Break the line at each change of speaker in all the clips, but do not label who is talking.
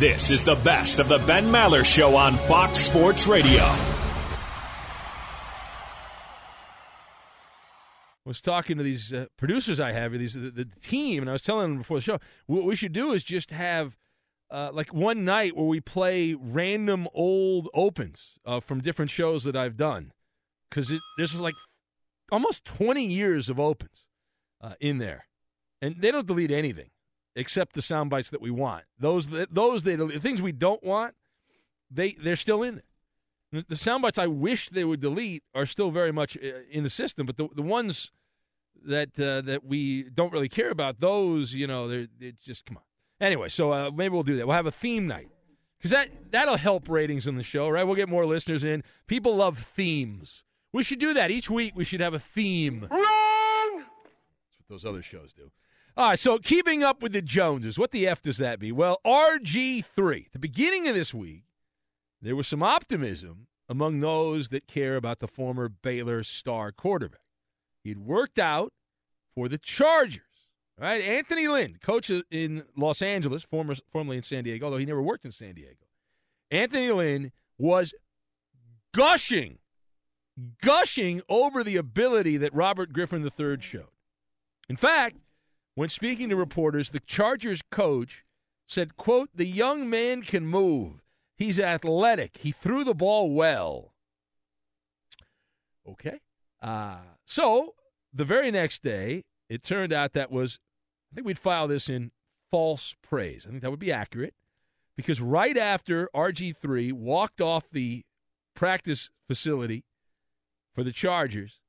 This is the best of the Ben Maller Show on Fox Sports Radio.
I was talking to these uh, producers I have, these the, the, team, and I was telling them before the show, what we should do is just have uh, like one night where we play random old opens uh, from different shows that I've done, because this is like almost 20 years of opens uh, in there, and they don't delete anything except the sound bites that we want. Those that those they, the things we don't want, they they're still in there. The sound bites I wish they would delete are still very much uh, in the system, but the the ones that uh, that we don't really care about, those you know, they're, they're just come on. Anyway, so uh, maybe we'll do that. We'll have a theme night because that that'll help ratings in the show, right? We'll get more listeners in. People love themes. We should do that each week. We should have a theme. Wrong. That's what those other shows do. All right, so keeping up with the Joneses, what the F does that mean? Well, RG3, the beginning of this week, there was some optimism among those that care about the former Baylor star quarterback. He'd worked out for the Chargers, right? Anthony Lynn, coach in Los Angeles, former, formerly in San Diego, although he never worked in San Diego. Anthony Lynn was gushing, gushing over the ability that Robert Griffin III showed. In fact, when speaking to reporters, the Chargers coach said, quote, the young man can move. He's athletic. He threw the ball well. Okay. Uh, so the very next day, it turned out that was, I think we'd file this in false praise. I think that would be accurate because right after RG3 walked off the practice facility for the Chargers,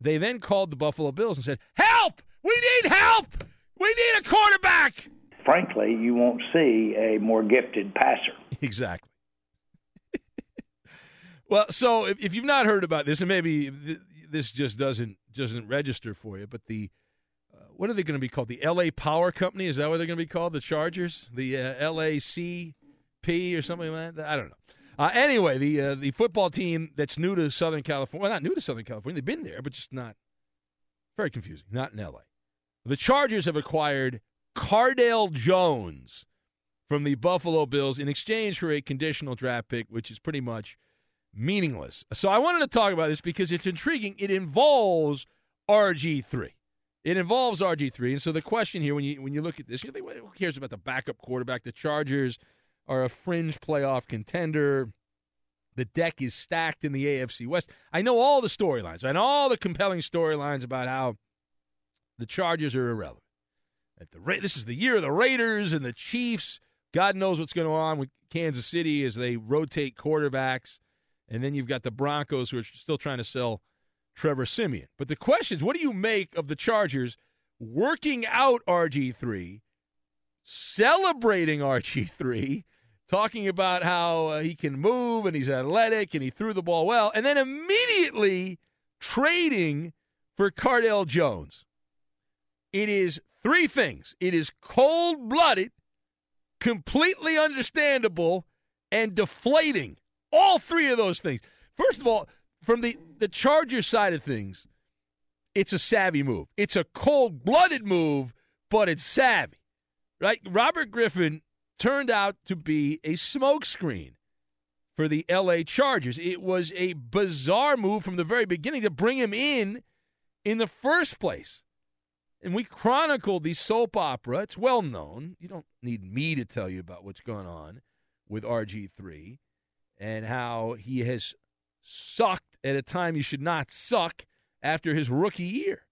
they then called the Buffalo Bills and said, Help! We need help! We need a quarterback!
Frankly, you won't see a more gifted passer.
Exactly. well, so if, if, you've not heard about this, and maybe th- this just doesn't doesn't register for you, but the uh, what are they going to be called? The L.A. Power Company? Is that what they're going to be called? The Chargers? The uh, LACP or something like that? I don't know. Uh, anyway, the uh, the football team that's new to Southern California, well, not new to Southern California, they've been there, but just not very confusing. Not in L.A. The Chargers have acquired Cardale Jones from the Buffalo Bills in exchange for a conditional draft pick, which is pretty much meaningless. So I wanted to talk about this because it's intriguing. It involves RG3. It involves RG3, and so the question here, when you when you look at this, you think, well, who cares about the backup quarterback? The Chargers are a fringe playoff contender. The deck is stacked in the AFC West. I know all the storylines. I know all the compelling storylines about how the Chargers are irrelevant. At the this is the year of the Raiders and the Chiefs. God knows what's going on with Kansas City as they rotate quarterbacks, and then you've got the Broncos who are still trying to sell Trevor Siemian. But the question is, what do you make of the Chargers working out RG3, celebrating RG3, talking about how uh, he can move and he's athletic and he threw the ball well, and then immediately trading for Cardale Jones? It is three things. It is cold blooded, completely understandable, and deflating. All three of those things. First of all, from the, the Chargers side of things, it's a savvy move. It's a cold blooded move, but it's savvy. Right? Robert Griffin turned out to be a smokescreen for the LA Chargers. It was a bizarre move from the very beginning to bring him in in the first place. And we chronicled the soap opera. It's well known. You don't need me to tell you about what's going on with RG3 and how he has sucked at a time he should not suck after his rookie year.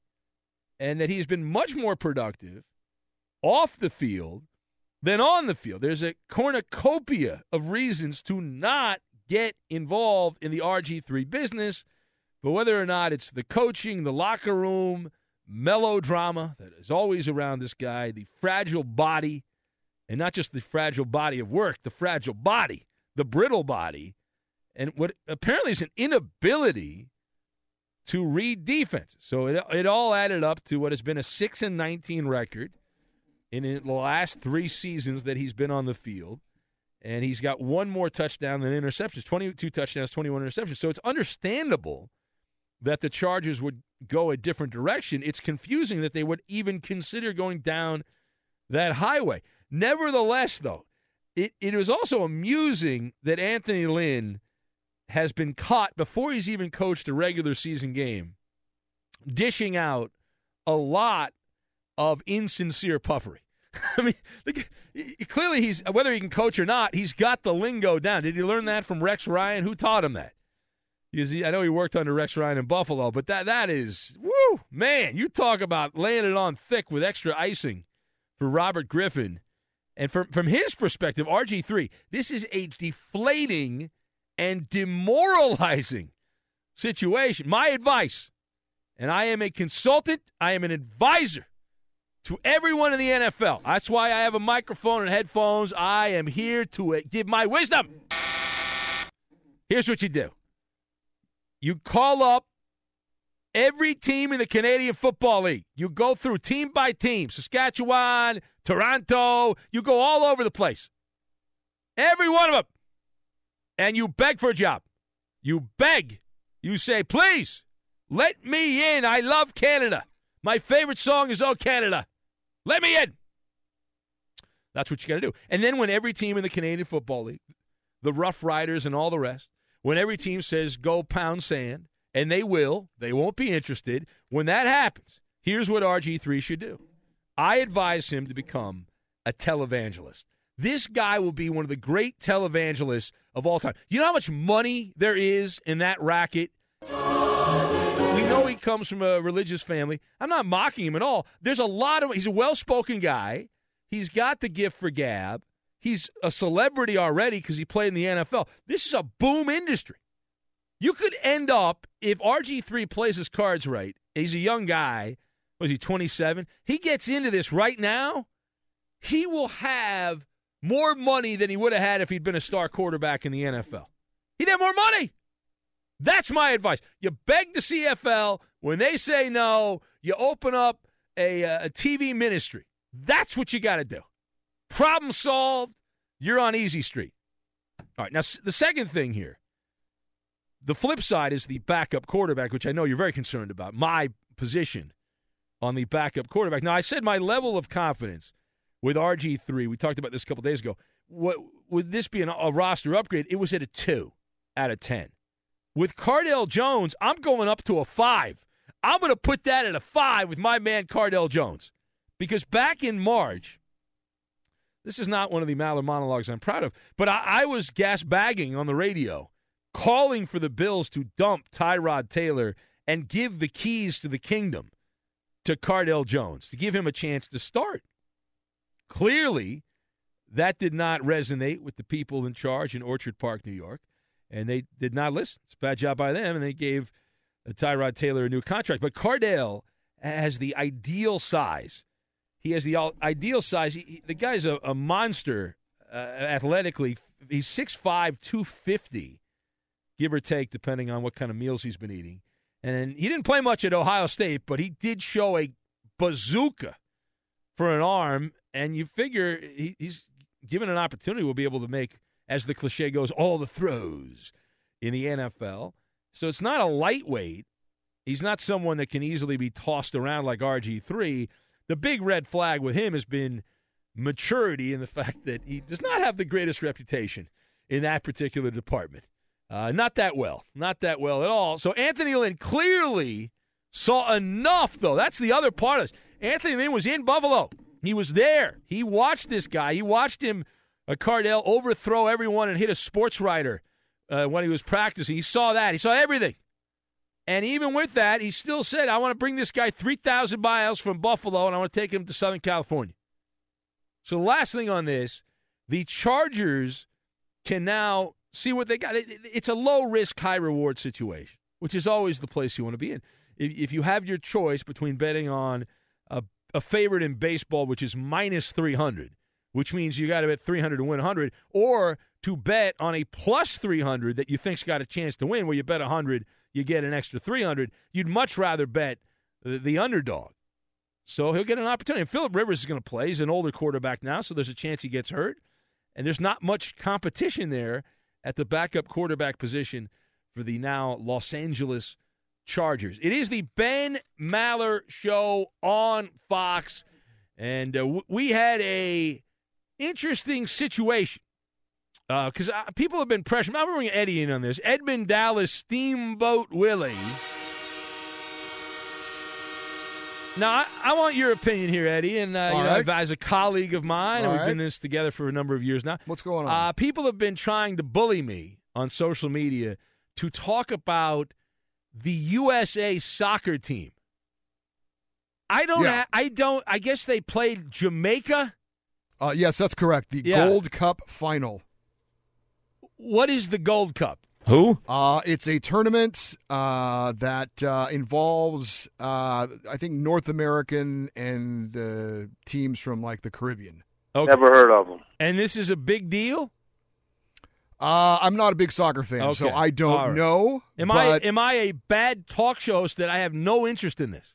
And that he's been much more productive off the field than on the field. There's a cornucopia of reasons to not get involved in the RG3 business, but whether or not it's the coaching, the locker room, melodrama that is always around this guy, the fragile body, and not just the fragile body of work, the fragile body, the brittle body, and what apparently is an inability to read defenses. So it, it all added up to what has been a 6 and 19 record in the last three seasons that he's been on the field. And he's got one more touchdown than interceptions 22 touchdowns, 21 interceptions. So it's understandable that the Chargers would go a different direction. It's confusing that they would even consider going down that highway. Nevertheless, though, it, it was also amusing that Anthony Lynn has been caught before he's even coached a regular season game, dishing out a lot of insincere puffery. I mean, clearly he's whether he can coach or not, he's got the lingo down. Did he learn that from Rex Ryan? Who taught him that? Because he, I know he worked under Rex Ryan in Buffalo, but that that is woo man. You talk about laying it on thick with extra icing for Robert Griffin, and from from his perspective, RG three. This is a deflating and demoralizing situation. My advice, and I am a consultant, I am an advisor to everyone in the NFL. That's why I have a microphone and headphones. I am here to uh, give my wisdom. Here's what you do you call up every team in the Canadian Football League. You go through team by team Saskatchewan, Toronto, you go all over the place. Every one of them and you beg for a job. You beg. You say, please, let me in. I love Canada. My favorite song is Oh Canada. Let me in. That's what you got to do. And then when every team in the Canadian Football League, the Rough Riders and all the rest, when every team says go pound sand, and they will, they won't be interested. When that happens, here's what RG3 should do. I advise him to become a televangelist. This guy will be one of the great televangelists of all time. You know how much money there is in that racket? We know he comes from a religious family. I'm not mocking him at all. There's a lot of he's a well-spoken guy. He's got the gift for gab. He's a celebrity already because he played in the NFL. This is a boom industry. You could end up if RG3 plays his cards right. He's a young guy. Was he 27? He gets into this right now. He will have more money than he would have had if he'd been a star quarterback in the NFL. He'd have more money. That's my advice. You beg the CFL. When they say no, you open up a, uh, a TV ministry. That's what you got to do. Problem solved. You're on easy street. All right. Now, the second thing here, the flip side is the backup quarterback, which I know you're very concerned about. My position on the backup quarterback. Now, I said my level of confidence with RG3, we talked about this a couple days ago. What would this be an, a roster upgrade? It was at a 2 out of 10. With Cardale Jones, I'm going up to a 5. I'm going to put that at a 5 with my man Cardale Jones. Because back in March, this is not one of the Maller monologues I'm proud of, but I, I was gas bagging on the radio, calling for the Bills to dump Tyrod Taylor and give the keys to the kingdom to Cardale Jones to give him a chance to start. Clearly, that did not resonate with the people in charge in Orchard Park, New York, and they did not listen. It's a bad job by them, and they gave Tyrod Taylor a new contract. But Cardale has the ideal size he has the ideal size. He, the guy's a, a monster uh, athletically. He's 6'5", 250, give or take, depending on what kind of meals he's been eating. And he didn't play much at Ohio State, but he did show a bazooka for an arm. And you figure he, he's given an opportunity, will be able to make, as the cliche goes, all the throws in the NFL. So it's not a lightweight. He's not someone that can easily be tossed around like RG3 the big red flag with him has been maturity and the fact that he does not have the greatest reputation in that particular department. Uh, not that well. Not that well at all. So Anthony Lynn clearly saw enough, though. That's the other part of this. Anthony Lynn was in Buffalo. He was there. He watched this guy. He watched him, uh, Cardale, overthrow everyone and hit a sports writer uh, when he was practicing. He saw that. He saw everything. And even with that, he still said, I want to bring this guy 3,000 miles from Buffalo and I want to take him to Southern California. So, the last thing on this the Chargers can now see what they got. It's a low risk, high reward situation, which is always the place you want to be in. If you have your choice between betting on a, a favorite in baseball, which is minus 300, which means you got to bet 300 to win 100, or to bet on a plus 300 that you think's got a chance to win, where you bet 100 you get an extra 300. You'd much rather bet the, underdog. So he'll get an opportunity. And Philip Rivers is going to play. He's an older quarterback now, so there's a chance he gets hurt. And there's not much competition there at the backup quarterback position for the now Los Angeles Chargers. It is the Ben Maller Show on Fox, and uh, we had a interesting situation because uh, uh, people have been pressuring. I'm bring Eddie in on this. Edmund Dallas Steamboat Willie. Now, I, I, want your opinion here, Eddie, and uh, you know, right. as a colleague of mine, and we've right. been in this together for a number of years now.
What's going on?
Uh, people have been trying to bully me on social media to talk about the USA soccer team. I don't. Yeah. I don't. I guess they played Jamaica.
Uh, yes, that's correct. The yeah. Gold Cup final.
What is the Gold Cup?
Who? Uh, it's a tournament uh, that uh, involves, uh, I think, North American and uh, teams from like the Caribbean.
Okay. Never heard of them.
And this is a big deal.
Uh, I'm not a big soccer fan, okay. so I don't right. know.
Am I am I a bad talk show host that I have no interest in this?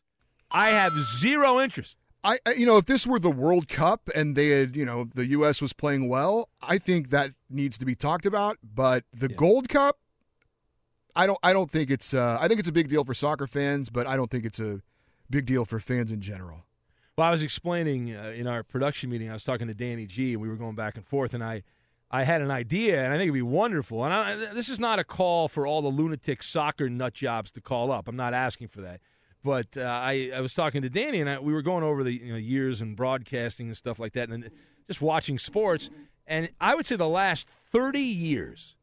I have zero interest.
I, you know, if this were the World Cup and they had, you know, the U.S. was playing well, I think that needs to be talked about. But the yeah. Gold Cup, I don't, I don't think it's. Uh, I think it's a big deal for soccer fans, but I don't think it's a big deal for fans in general.
Well, I was explaining uh, in our production meeting. I was talking to Danny G, and we were going back and forth, and I, I had an idea, and I think it'd be wonderful. And I, this is not a call for all the lunatic soccer nut jobs to call up. I'm not asking for that. But uh, I, I was talking to Danny, and I, we were going over the you know, years and broadcasting and stuff like that, and just watching sports. And I would say the last 30 years,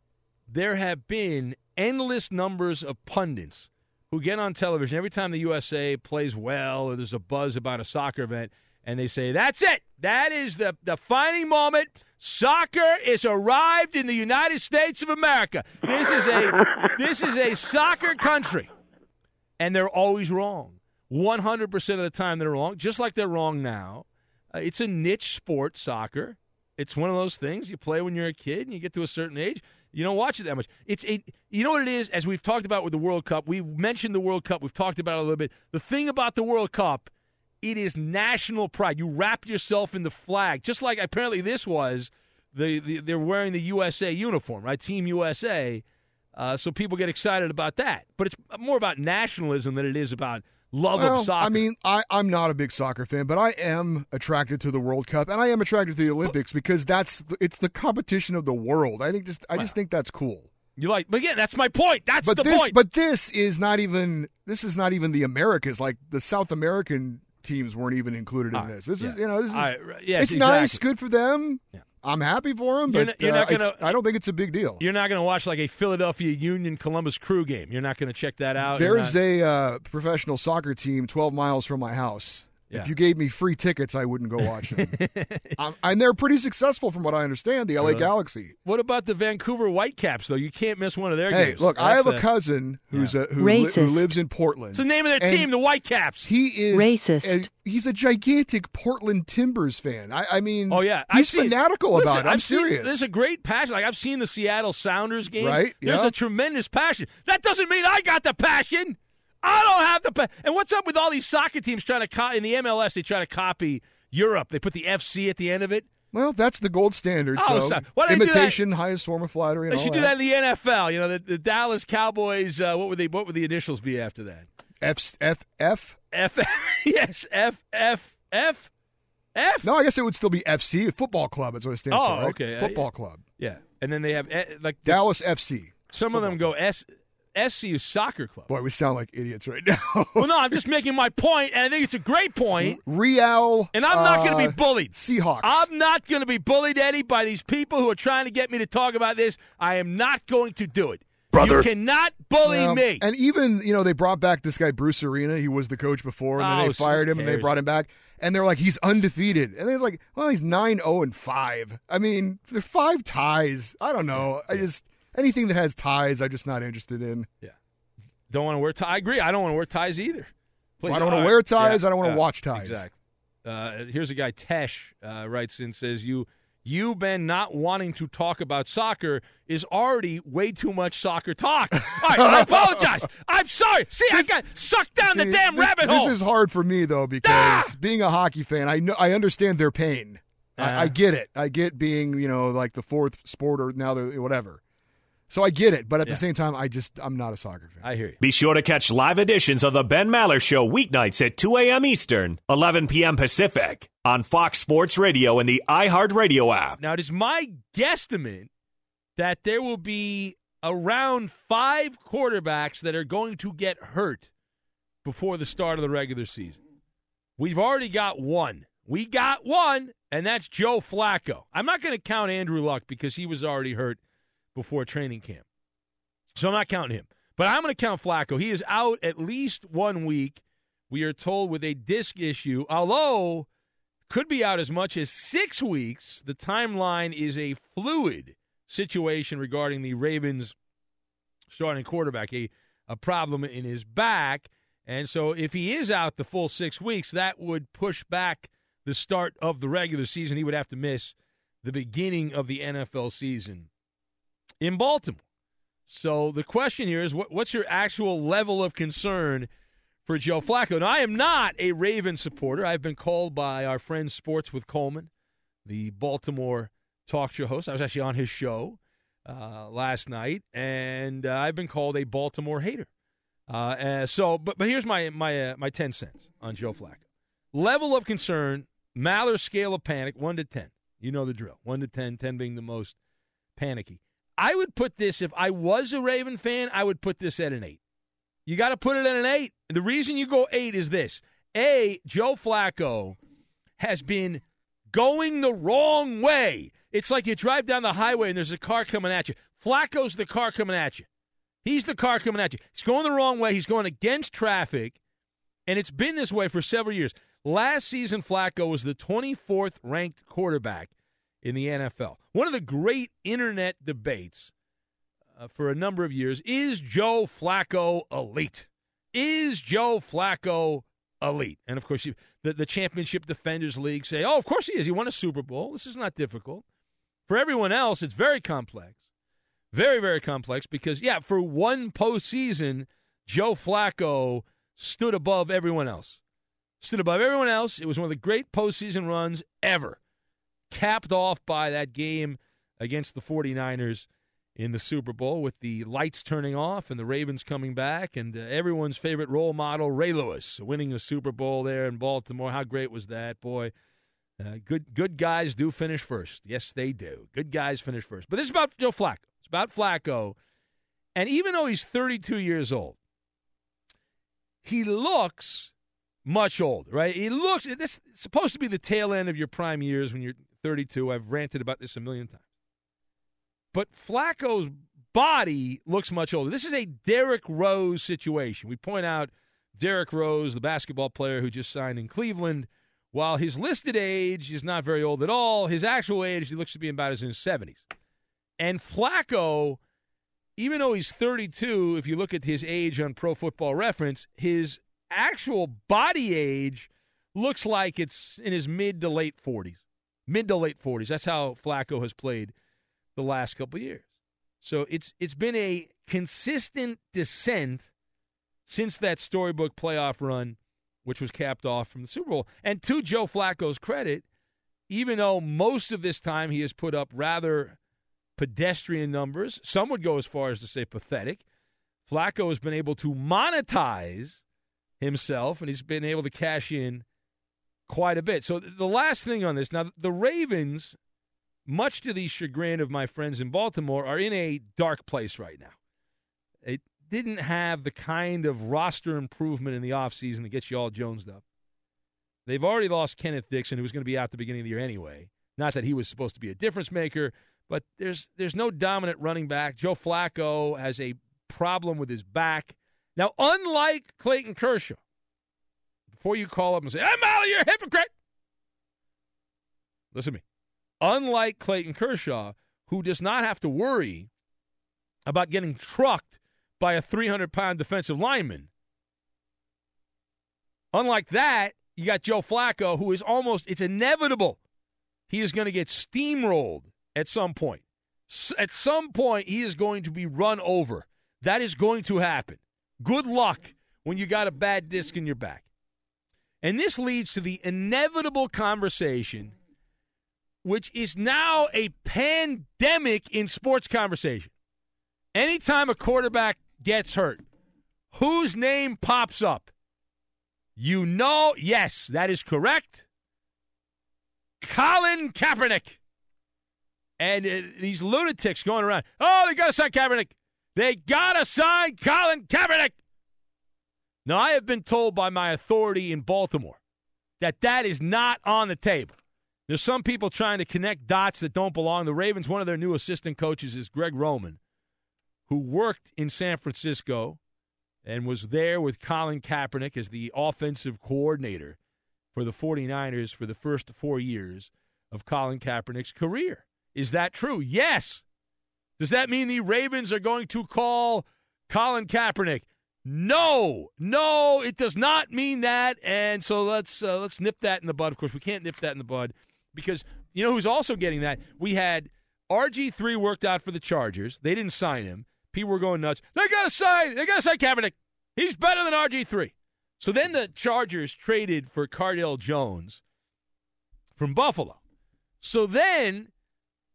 there have been endless numbers of pundits who get on television every time the USA plays well or there's a buzz about a soccer event, and they say, That's it. That is the defining moment. Soccer is arrived in the United States of America. This is a this is a soccer country and they're always wrong. 100% of the time they're wrong, just like they're wrong now. Uh, it's a niche sport, soccer. It's one of those things you play when you're a kid and you get to a certain age. You don't watch it that much. It's a, you know what it is. As we've talked about with the World Cup, we mentioned the World Cup. We've talked about it a little bit. The thing about the World Cup It is national pride. You wrap yourself in the flag, just like apparently this was. The, the they're wearing the USA uniform, right? Team USA. Uh, so people get excited about that. But it's more about nationalism than it is about love
well,
of soccer.
I mean, I, I'm not a big soccer fan, but I am attracted to the World Cup and I am attracted to the Olympics because that's it's the competition of the world. I think just I just think that's cool.
you like, but again, that's my point. That's
But
the
this
point.
but this is not even this is not even the Americas. Like the South American teams weren't even included in
right,
this. This is you know this is
right, yes,
it's nice, good for them.
Yeah.
I'm happy for
You're
but
not- you're
uh,
not gonna-
I don't think it's a big deal.
You're not going to watch like a Philadelphia Union Columbus Crew game. You're not going to check that out.
There's
not-
a uh, professional soccer team 12 miles from my house.
Yeah.
If you gave me free tickets, I wouldn't go watch them. um, and they're pretty successful, from what I understand. The LA
Really?
Galaxy.
What about the Vancouver Whitecaps though? You can't miss one of their
Hey,
games.
Hey, look, I have
That's
a cousin who's a, who, li- who lives in Portland.
It's the name of their team, the Whitecaps.
He is
Racist.
a- he's a gigantic Portland Timbers fan. I, I mean,
Oh yeah, I've
he's
seen-
fanatical
Listen,
about it. I'm
I've seen-
serious.
there's a great passion. Like I've seen the Seattle Sounders game.
Right,
There's
yeah.
a tremendous passion. That doesn't mean I got the passion. I don't have the. Pa- and what's up with all these soccer teams trying to co- in the MLS? They try to copy Europe. They put the FC at the end of it.
well, that's the gold standard.
Oh,
so
so- why do that-
imitation, highest form of flattery. And
They should do that in the NFL. You know, the, the Dallas Cowboys. Uh, what would they? What would the initials be after that?
F F F.
F. yes, F F F F.
No, I guess it would still be FC, football club. Is what it stands
Oh,
for. Right?
okay, uh,
Football club.
Yeah, and then they have eh, like
Dallas FC.
some of them go S. SC soccer club.
Boy, we sound like idiots right now.
Well, no, I'm just making my point, and I think it's a great point.
Real.
And I'm not going to
uh,
be bullied.
Seahawks.
I'm not going to be bullied, Eddie, by these people who are trying to get me to talk about this. I am not going to do it.
Brother.
You cannot bully
Well,
me.
And even, you know, they brought back this guy, Bruce Arena. He was the coach before, and then
Oh,
they
so
fired
who
him and they brought him back. And they're like, he's undefeated. And they're like, well, he's 9 0 and 5. I mean, they're five ties. I don't know. I just, anything that has ties, I'm just not interested in.
Yeah, don't want to wear ties. I agree. I don't want to wear ties either. Please,
I don't wanna wear ties.
Yeah,
I don't wanna
yeah,
watch ties.
Exactly. Uh, here's a guy, Tesh, uh, writes in, says, you, you, Ben, not wanting to talk about soccer is already way too much soccer talk. All right, I apologize. I'm sorry. See, I got sucked down the damn
this,
rabbit hole.
this is hard for me, though, because
Ah!
being a hockey fan, I know I understand their pain.
Uh-huh.
I, I get it. I get being, you know, like the fourth sport or now the whatever. So I get it, but at
Yeah.
the same time, I just I'm not a soccer fan.
I hear you.
Be sure to catch live editions of the Ben Maller Show weeknights at 2 a.m. Eastern, 11 p.m. Pacific on Fox Sports Radio and the iHeartRadio app.
Now, it is my guesstimate that there will be around five quarterbacks that are going to get hurt before the start of the regular season. We've already got one. We got one, and that's Joe Flacco. I'm not going to count Andrew Luck because he was already hurt before training camp. So I'm not counting him. But I'm going to count Flacco. He is out at least one week, we are told, with a disc issue, although could be out as much as six weeks. The timeline is a fluid situation regarding the Ravens starting quarterback, a, a problem in his back. And so if he is out the full six weeks, that would push back the start of the regular season. He would have to miss the beginning of the NFL season in Baltimore. So the question here is what, what's your actual level of concern for Joe Flacco? Now, I am not a Raven supporter. I've been called by our friend Sports with Coleman, the Baltimore talk show host. I was actually on his show uh, last night, and uh, I've been called a Baltimore hater. Uh, so, but but here's my my uh, my ten cents on Joe Flacco. Level of concern, Maller scale of panic, one to ten. You know the drill. One to 10, 10 being the most panicky. I would put this if I was a Raven fan, I would put this at an eight. You got to put it at an eight. The reason you go eight is this: a Joe Flacco has been going the wrong way. It's like you drive down the highway and there's a car coming at you. Flacco's the car coming at you. He's the car coming at you. He's going the wrong way. He's going against traffic, and it's been this way for several years. Last season, Flacco was the 24th ranked quarterback in the NFL. One of the great internet debates uh, for a number of years is Joe Flacco elite? Is Joe Flacco elite? And of course, you, the, the Championship Defenders League say, oh, of course he is. He won a Super Bowl. This is not difficult. For everyone else, it's very complex. Very, very complex because, yeah, for one postseason, Joe Flacco stood above everyone else. stood above everyone else. It was one of the great postseason runs ever, capped off by that game against the 49ers in the Super Bowl with the lights turning off and the Ravens coming back and uh, everyone's favorite role model, Ray Lewis, winning the Super Bowl there in Baltimore. How great was that, boy? Uh, good, good guys do finish first. Yes, they do. Good guys finish first. But this is about Joe Flacco. It's about Flacco. And even though he's 32 years old, he looks much older, right? He looks, this is supposed to be the tail end of your prime years when you're 32. I've ranted about this a million times. But Flacco's body looks much older. This is a Derrick Rose situation. We point out Derrick Rose, the basketball player who just signed in Cleveland. While his listed age is not very old at all, his actual age, he looks to be about in his 70s. And Flacco, even though he's 32, if you look at his age on Pro Football Reference, his actual body age looks like it's in his mid to late 40s. Mid to late 40s. That's how Flacco has played the last couple years. So it's it's been a consistent descent since that storybook playoff run, which was capped off from the Super Bowl. And to Joe Flacco's credit, even though most of this time he has put up rather pedestrian numbers, some would go as far as to say pathetic. Flacco has been able to monetize himself, and he's been able to cash in quite a bit. So the last thing on this, now the Ravens much to the chagrin of my friends in Baltimore, are in a dark place right now. It didn't have the kind of roster improvement in the offseason that gets you all jonesed up. They've already lost Kenneth Dixon, who was going to be out the beginning of the year anyway. Not that he was supposed to be a difference maker, but there's there's no dominant running back. Joe Flacco has a problem with his back. Now, unlike Clayton Kershaw, before you call up and say, "Hey, Molly, you're a hypocrite," listen to me. Unlike Clayton Kershaw, who does not have to worry about getting trucked by a 300 pound defensive lineman. Unlike that, you got Joe Flacco, who is almost, it's inevitable he is going to get steamrolled at some point. At some point, he is going to be run over. That is going to happen. Good luck when you got a bad disc in your back. And this leads to the inevitable conversation which is now a pandemic in sports conversation. Anytime a quarterback gets hurt, whose name pops up? You know, yes, that is correct. Colin Kaepernick. And uh, these lunatics going around, oh, they got to sign Kaepernick. They got to sign Colin Kaepernick. Now, I have been told by my authority in Baltimore that that is not on the table. There's some people trying to connect dots that don't belong. The Ravens, one of their new assistant coaches is Greg Roman, who worked in San Francisco and was there with Colin Kaepernick as the offensive coordinator for the 49ers for the first four years of Colin Kaepernick's career. Is that true? Yes. Does that mean the Ravens are going to call Colin Kaepernick? No, no, it does not mean that. And so let's uh, let's nip that in the bud. Of course, we can't nip that in the bud because you know who's also getting that? We had RG3 worked out for the Chargers. They didn't sign him. People were going nuts. They got to sign. They got to sign Kaepernick. He's better than RG3. So then the Chargers traded for Cardale Jones from Buffalo. So then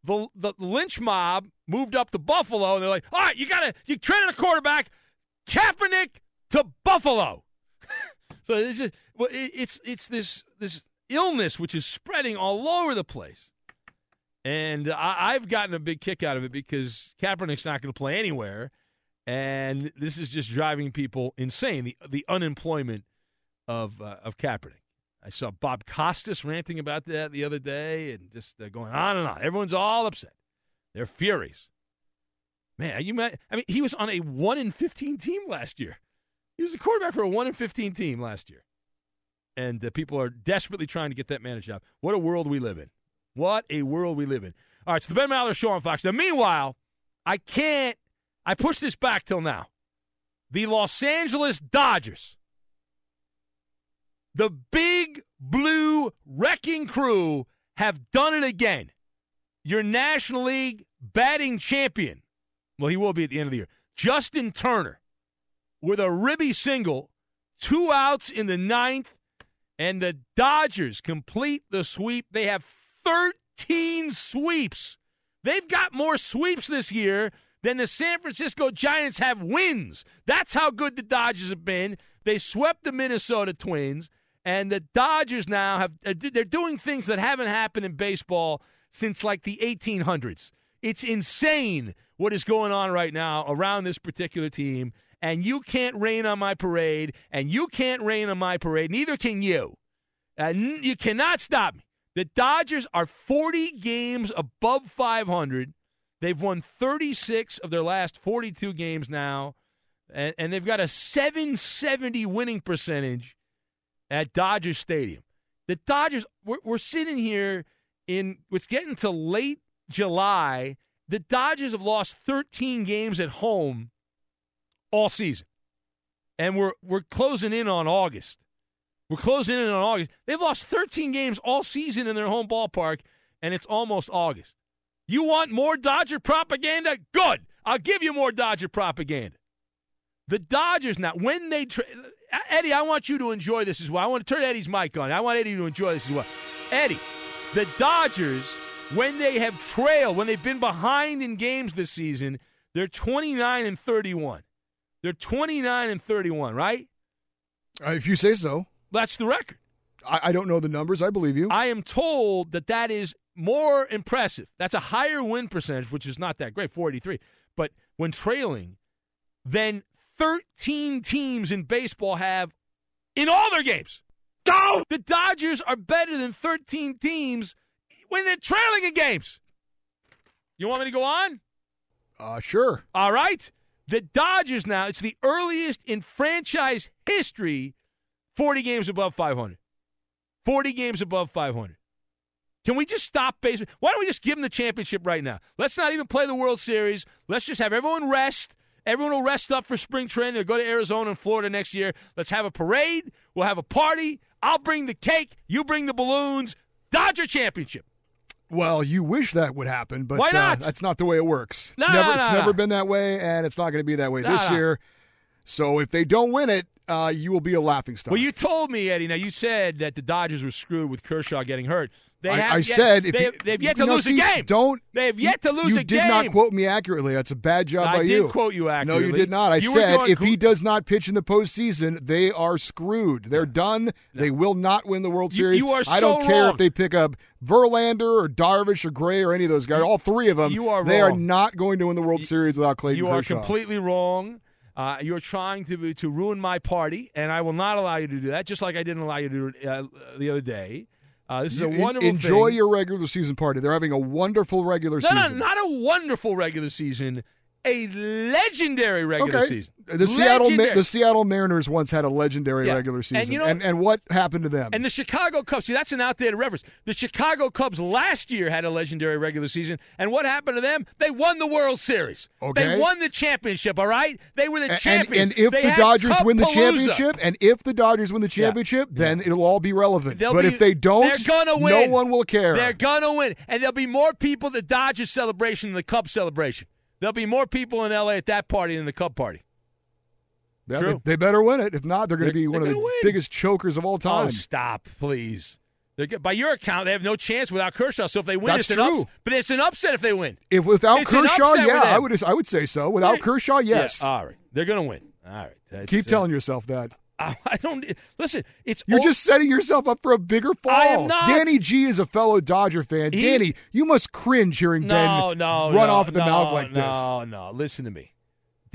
the the lynch mob moved up to Buffalo, and they're like, "All right, you got to you traded a quarterback, Kaepernick to Buffalo." so it's just, it's it's this this illness which is spreading all over the place. And I, have gotten a big kick out of it because Kaepernick's not going to play anywhere, and this is just driving people insane. The the unemployment of uh, of Kaepernick. I saw Bob Costas ranting about that the other day, and just uh, going on and on. Everyone's all upset. They're furious. Man, you met, I mean, he was on a one in fifteen team last year. He was a quarterback for a one in fifteen team last year and uh, people are desperately trying to get that manager job. What a world we live in. What a world we live in. All right, so the Ben Maller Show on Fox. Now, meanwhile, I can't, I push this back till now. The Los Angeles Dodgers, the big blue wrecking crew, have done it again. Your National League batting champion, well, he will be at the end of the year, Justin Turner, with a ribby single, two outs in the ninth and the Dodgers complete the sweep. They have 13 sweeps. They've got more sweeps this year than the San Francisco Giants have wins. That's how good the Dodgers have been. They swept the Minnesota Twins, and the Dodgers now have uh, they're doing things that haven't happened in baseball since like the 1800s. It's insane what is going on right now around this particular team, and you can't rain on my parade, and you can't rain on my parade. Neither can you. And you cannot stop me. The Dodgers are 40 games above 500. They've won 36 of their last 42 games now, and, and they've got a 770 winning percentage at Dodger Stadium. The Dodgers, we're, we're sitting here in what's getting to late July. The Dodgers have lost 13 games at home all season, and we're we're closing in on August. We're closing in on August. They've lost 13 games all season in their home ballpark, and it's almost August. You want more Dodger propaganda? Good. I'll give you more Dodger propaganda. The Dodgers now, when they tra- Eddie, I want you to enjoy this as well. I want to turn Eddie's mic on. I want Eddie to enjoy this as well. Eddie, the Dodgers, when they have trailed, when they've been behind in games this season, they're 29 and 31. They're 29 and 31, right?
Uh, if you say so.
That's the record.
I, I don't know the numbers. I believe you.
I am told that that is more impressive. That's a higher win percentage, which is not that great, 483. But when trailing, then 13 teams in baseball have in all their games.
Go!
The Dodgers are better than 13 teams when they're trailing in games. You want me to go on?
Uh, sure.
All right. The Dodgers now, it's the earliest in franchise history 40 games above 500. 40 games above 500. Can we just stop baseball? Why don't we just give them the championship right now? Let's not even play the World Series. Let's just have everyone rest. Everyone will rest up for spring training. They'll go to Arizona and Florida next year. Let's have a parade. We'll have a party. I'll bring the cake. You bring the balloons. Dodger championship.
Well, you wish that would happen, but
Why not?
Uh, that's not the way it works.
No,
it's never,
no,
it's
no,
never
no.
been that way, and it's not going to be that way this year. So if they don't win it, uh, you will be a laughing stock.
Well, you told me, Eddie. Now you said that the Dodgers were screwed with Kershaw getting hurt. They
I,
have
I
yet,
said if
they,
you,
they've yet
you
to
know,
lose
see,
a game.
Don't
They have yet to lose
you
a game?
You did not quote me accurately. That's a bad job
I
by
did
you.
quote you accurately.
No, you did not. I
You
said if he does not pitch in the postseason, they are screwed. They're done. They will not win the World Series.
you are
I don't
so
care
wrong.
if they pick up Verlander or Darvish or Gray or any of those guys. All three of them.
You are
they are not going to win the World Series without Clayton
You are completely wrong. Uh, you're trying to to ruin my party, and I will not allow you to do that. Just like I didn't allow you to do it uh, the other day. Uh, this is a wonderful
enjoy
thing.
your regular season party. They're having a wonderful regular
no, no,
season.
not a wonderful regular season, a legendary regular
okay.
season.
The Seattle Ma- the Seattle Mariners once had a legendary
Yeah.
regular
And
season.
you know-
and, and what happened to them?
And the Chicago Cubs, see, that's an outdated reference. The Chicago Cubs last year had a legendary regular season, and what happened to them? They won the World Series.
Okay.
They won the championship, all right? They were the
and,
champions.
and if
They
the Dodgers win the championship, and if the Dodgers win the championship, then it'll all be relevant.
They'll
but
be-
if they don't,
they're gonna win.
no one will care.
They're gonna win, and there'll be more people at the Dodgers celebration than the Cubs celebration. There'll be more people in L.A. at that party than the Cub party.
Yeah,
True.
They, they better win it. If not, they're going to be one of the
win.
biggest chokers of all time.
Oh, stop, please. Good- by your account, they have no chance without Kershaw. So if they win,
That's
it's
true.
ups- but it's an upset if they win.
if without
It's
Kershaw, yeah, I would I would say so. Without. Kershaw, yes.
Yeah, all right, they're gonna win. All right. That's,
Keep
uh,
telling yourself that.
I I don't listen. It's
You're
all-
just setting yourself up for a bigger fall.
I am not.
Danny G is a fellow Dodger fan.
He-
Danny, you must cringe hearing
no,
Ben
no,
run
no,
off at the
no,
mouth like this.
No, no. Listen to me.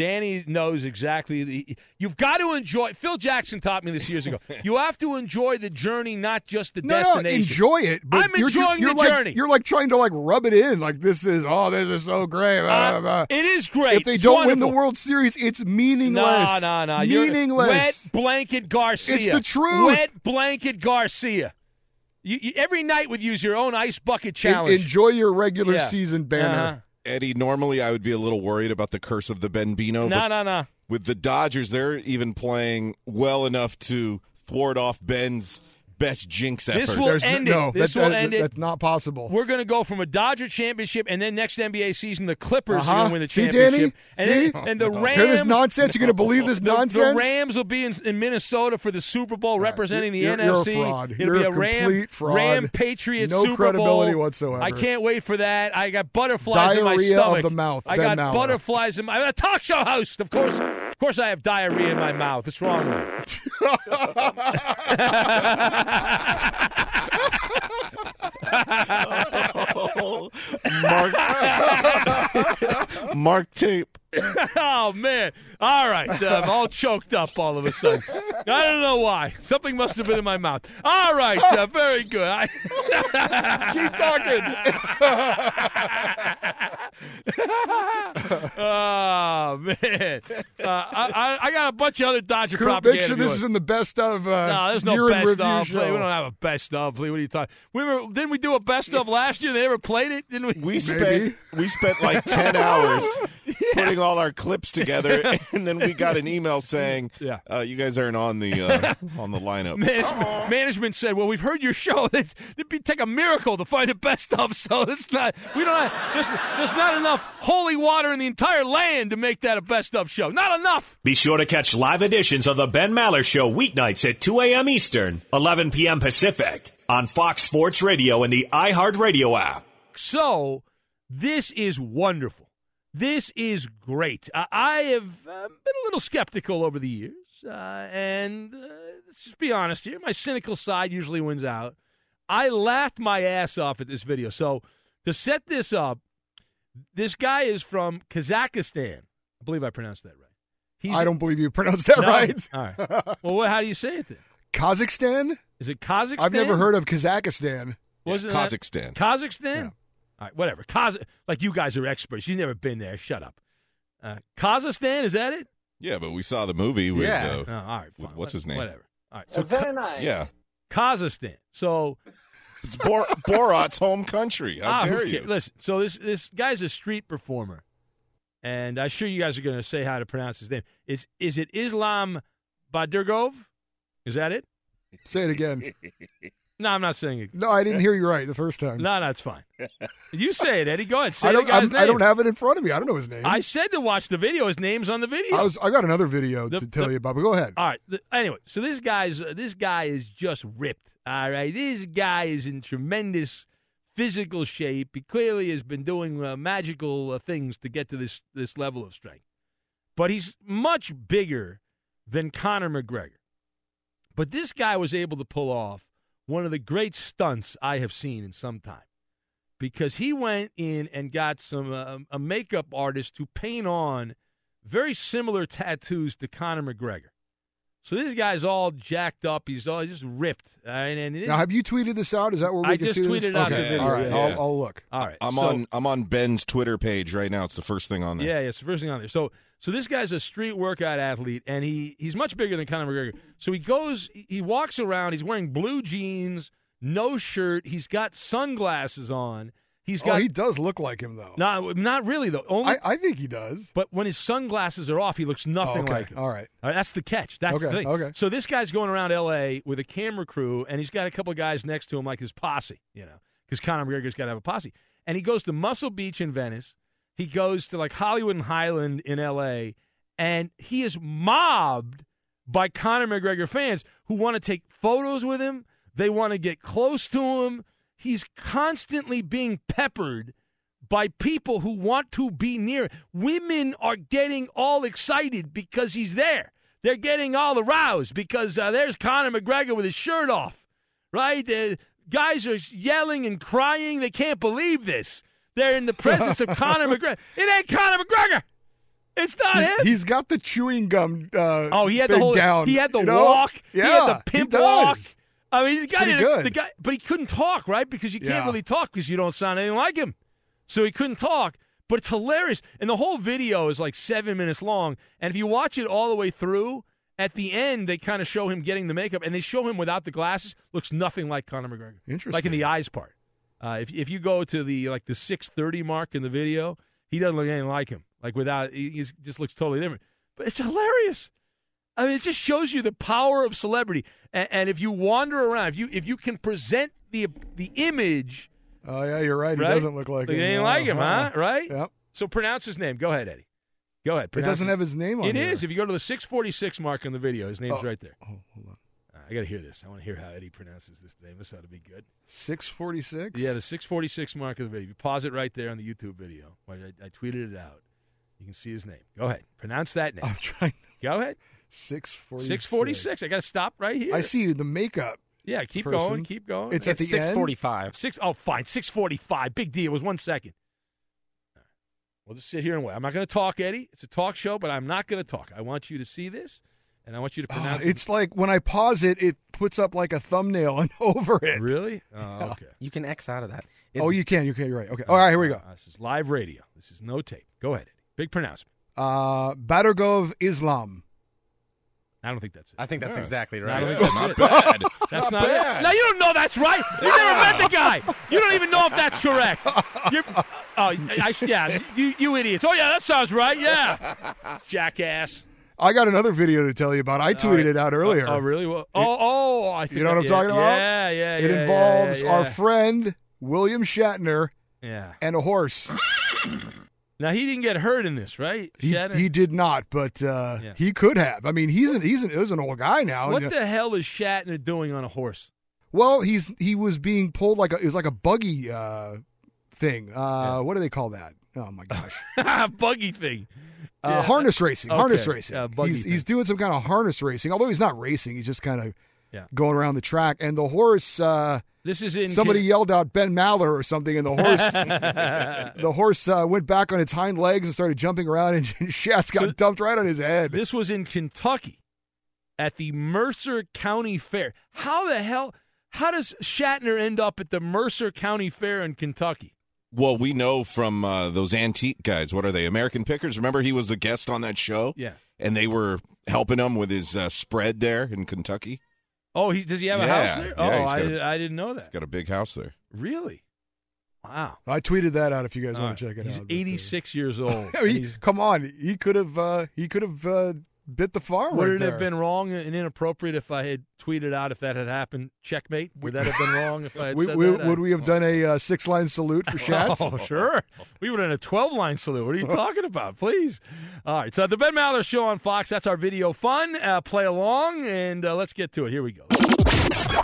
Danny knows exactly. You've got to enjoy. Phil Jackson taught me this years ago. You have to enjoy the journey, not just the
No, no,
destination.
enjoy it. But
I'm
you're,
enjoying
you're
the
like,
journey.
You're like trying to like rub it in, like this is oh, this is so great. blah,
Uh,
blah,
it is great.
If they
It's
don't win the. World Series, it's meaningless.
No, no, no. You're
Meaningless.
Wet blanket Garcia.
It's the truth.
Wet blanket Garcia. You, you, every night would use your own ice bucket
En-
challenge.
enjoy your regular
Yeah.
season banner.
Uh-huh.
Eddie, normally I would be a little worried about the curse of the Benbino,
No, no, no.
with the Dodgers, they're even playing well enough to thwart off Ben's best jinx
This will
There's
end
no,
it. This
that-
will
that-
end it.
That's not possible.
We're going to go from a Dodger championship, and then next NBA season, the Clippers are
Uh-huh.
going to win the
See,
championship.
Danny?
And,
See?
then, and the Rams.
Hear this nonsense? You're going to believe this
the, the
nonsense?
Rams will be in, in Minnesota for the Super Bowl, representing the
You're-
NFC.
you're a fraud.
It'll
You're
be
a
a Ram,
complete fraud.
Ram Patriots
No
Super
credibility
Bowl.
whatsoever.
I can't wait for that. I got butterflies in my
Diarrhea of
stomach.
the mouth,
I got
Maller.
butterflies in my. I'm a talk show host, of course. Of course, I have diarrhea in my mouth. What's wrong with Oh.
Mark, Mark tape.
oh man! All right, uh, I'm all choked up all of a sudden. I don't know why. Something must have been in my mouth. All right, uh, very good. I-
Keep talking.
oh man! Uh, I, I, I got a bunch of other Dodger
Coop,
propaganda.
make sure this
want.
is in the best of uh,
No, there's no best
review
of
show.
play. We don't have a best of play. What are you talking? We were, didn't we do a best of last year? They never played it, didn't we?
We
Maybe.
spent we spent like ten hours putting all our clips together, and then we got an email saying,
Yeah.
uh, "You guys aren't on the uh, on the lineup."
Management, management said, "Well, we've heard your show. It'd, it'd be take a miracle to find the best of. So it's not. We don't have. There's, there's not enough holy water in the entire land to make that a best of show. Not enough.
Be sure to catch live editions of The Ben Maller Show weeknights at 2 a.m. Eastern, 11 p.m. Pacific on Fox Sports Radio and the iHeartRadio app.
So this is wonderful. This is great. I, I have uh, been a little skeptical over the years, uh, and uh, let's just be honest here. My cynical side usually wins out. I laughed my ass off at this video. So to set this up, this guy is from Kazakhstan. I believe I pronounced that right. He's
I don't believe you pronounced that
No?
right.
All right. Well, what, how do you say it then?
Kazakhstan?
Is it Kazakhstan?
I've never heard of Kazakhstan.
Wasn't that-
Kazakhstan.
Kazakhstan?
Yeah.
All right, whatever. Kaz- like you guys are experts. You've never been there. Shut up. Uh, Kazakhstan, is that it?
Yeah, but we saw the movie with,
Yeah.
Oh,
uh,
all right.
with
fine.
what's his name?
Whatever. All right. So Ka-
Yeah,
Kazakhstan. So
it's Bor- Borat's home country. How
ah,
dare
ca-
you?
Listen. So this this guy's a street performer, and I'm sure you guys are going to say how to pronounce his name. Is is it Islam Badirgov? Is that it?
Say it again.
No, I'm not saying it.
No, I didn't hear you right the first time.
No, no, it's fine. You say it, Eddie. Go ahead. Say
I don't.
the guy's name.
I don't have it in front of me. I don't know his name.
I said to watch the video. His name's on the video.
I was. I got another video
The-
to tell
the-
you about, but go ahead.
All right. The, anyway, so this guy's uh, this guy is just ripped. All right, this guy is in tremendous physical shape. He clearly has been doing uh, magical uh, things to get to this this level of strength. But he's much bigger than Conor McGregor. But this guy was able to pull off one of the great stunts I have seen in some time. Because he went in and got some uh, a makeup artist to paint on very similar tattoos to Conor McGregor. So this guy's all jacked up. He's all just ripped. Uh, and, and
Now, have you tweeted this out? Is that where we
I
can
just
see this?
tweeted out
okay.
the video,
All right,
yeah.
I'll, I'll look.
all right.
I'm
so-
on I'm on Ben's Twitter page right now. It's the first thing on there.
Yeah, yeah, it's the first thing on there. So so this guy's a street workout athlete and he he's much bigger than Conor McGregor. So he goes he walks around, he's wearing blue jeans, no shirt, he's got sunglasses on. He's
Oh,
got
he does look like him though.
not not really though. Only
I, I think he does.
but when his sunglasses are off, he looks oh, nothing
Oh, okay.
like him.
All right.
All right, that's the catch. That's the thing.
okay.
So this guy's going around L.A. with a camera crew, and he's got a couple guys next to him, like his posse, you know, because Conor McGregor's got to have a posse. And he goes to Muscle Beach in Venice. He goes to like Hollywood and Highland in L.A. And he is mobbed by Conor McGregor fans who want to take photos with him. They want to get close to him. He's constantly being peppered by people who want to be near. Women are getting all excited because he's there. They're getting all aroused because uh, there's Conor McGregor with his shirt off, right? The guys are yelling and crying. They can't believe this. They're in the presence of Conor McGregor. It ain't Conor McGregor. It's not
He's-
him.
he's got the chewing gum. Uh,
Oh, he had the whole.
down.
he had the
you know?
walk.
Yeah,
he had the pimp walk. I mean, the guy did
good.
the guy, but he couldn't talk, right? Because you can't
Yeah.
really talk because you don't sound anything like him. So he couldn't talk. But it's hilarious, and the whole video is like seven minutes long. And if you watch it all the way through, at the end they kind of show him getting the makeup, and they show him without the glasses. Looks nothing like Conor McGregor.
Interesting.
Like in the eyes part. Uh, if if you go to the like the six thirty mark in the video, he doesn't look anything like him. Like without, he just looks totally different. But it's hilarious. I mean, it just shows you the power of celebrity. And, and if you wander around, if you if you can present the the image,
Oh yeah, you're right.
right?
He doesn't look like
It
him.
ain't
No.
like him, huh?
Uh-uh.
Right?
Yep.
So pronounce his name. Go ahead, Eddie. Go ahead.
It doesn't have his name on
It
here.
is. If you go to the 646 mark on the video, his name's
Oh.
right there.
Oh, hold on.
I got to hear this. I want to hear how Eddie pronounces this name. This ought to be good.
Six forty six.
Yeah, the 646 mark of the video. You pause it right there on the YouTube video. I, I tweeted it out. You can see his name. Go ahead. Pronounce that name.
I'm trying.
Go ahead.
646.
646. I got to stop right here.
I see you. the makeup.
Yeah, keep
person.
going. Keep going.
It's at the
Six
end.
forty-five.
Six. Oh, fine. Six forty-five. Big deal. It was one second. All right. We'll just sit here and wait. I'm not going to talk, Eddie. It's a talk show, but I'm not going to talk. I want you to see this, and I want you to
Ah,
pronounce
it's like when I pause it, it puts up like a thumbnail and over
it.
it.
Really? Oh, okay.
You can X out of that.
Oh, you can. You can. You're right. Okay. All right. Here we go.
Uh, this is live radio. This is no tape. Go ahead, Eddie. Big pronouncement.
Uh, Badargov Islam.
I don't think that's it.
I think that's
Yeah.
exactly right.
don't
Yeah,
think
not
it.
bad.
That's
Not
not,
bad.
it. Now you don't know that's right. You never met the guy. You don't even know if that's correct. You're, oh, I, yeah, you, you idiots. Oh yeah, that sounds right. Yeah, jackass.
I got another video to tell you about. I tweeted
right.
it out earlier.
Oh, really? Well, oh, oh, I think
You know what I'm
yeah,
talking about?
Yeah, yeah,
It
yeah,
involves
yeah,
our friend William Shatner
Yeah.
and a horse.
Now he didn't get hurt in this, right?
He,
Shatner?
he did not, but uh, he could have. I mean, he's an he's an, he's an old guy now.
what
And,
the hell is Shatner doing on a horse?
well, he's he was being pulled like a it was like a buggy uh, thing. Uh. What do they call that? Oh my gosh,
Buggy thing.
Uh,
Yeah.
harness racing. Harness racing.
Buggy
he's
thing.
he's doing some kind of harness racing. Although he's not racing, he's just kind of
Yeah.
going around the track. And the horse, uh,
This is in
somebody yelled out Ben Maller or something, and the horse the horse uh, went back on its hind legs and started jumping around, and Shat's got
So-
dumped right on his head.
This was in Kentucky at the Mercer County Fair. How the hell? How does Shatner end up at the Mercer County Fair in Kentucky?
Well, we know from uh, those antique guys. What are they? American Pickers. Remember, he was a guest on that show,
Yeah.
and they were helping him with his uh, spread there in Kentucky.
Oh, he does he have a
Yeah,
house there?
yeah,
oh,
he's
I, did, I didn't know
He's
that.
got a big house there.
Really? Wow.
I tweeted that out if you guys
All
want
right.
to check it
He's
out. but, uh,
86 years old.
I mean,
and
come on, he could have uh, he could have uh, bit the farm.
would
right
it
there.
have been wrong and inappropriate if I had tweeted out if that had happened? Checkmate. Would that have been wrong if I had
We,
said
we,
that?
would we have done a uh, six line salute for Shats?
Oh, sure. We would have done a 12 line salute. What are you talking about? Please. All right. So, the Ben Maller Show on Fox. That's our video fun. Uh, play along, and uh, let's get to it. Here we go.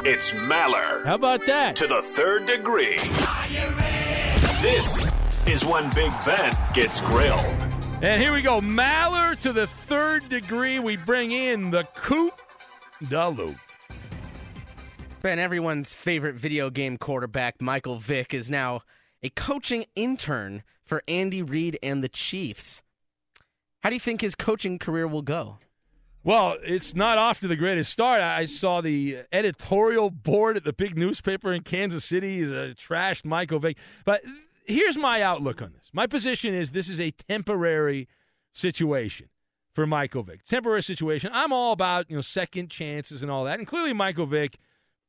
It's Maller
How about that?
to the third degree. This is when Big Ben gets grilled.
And here we go. Maller to the third degree. We bring in the Coop Loop.
Ben, everyone's favorite video game quarterback, Michael Vick, is now a coaching intern for Andy Reid and the Chiefs. How do you think his coaching career will go?
Well, it's not off to the greatest start. I saw the editorial board at the big newspaper in Kansas City is uh, trashed Michael Vick. But here's my outlook on this. My position is this is a temporary situation for Michael Vick. Temporary situation. I'm all about you know second chances and all that. And clearly, Michael Vick,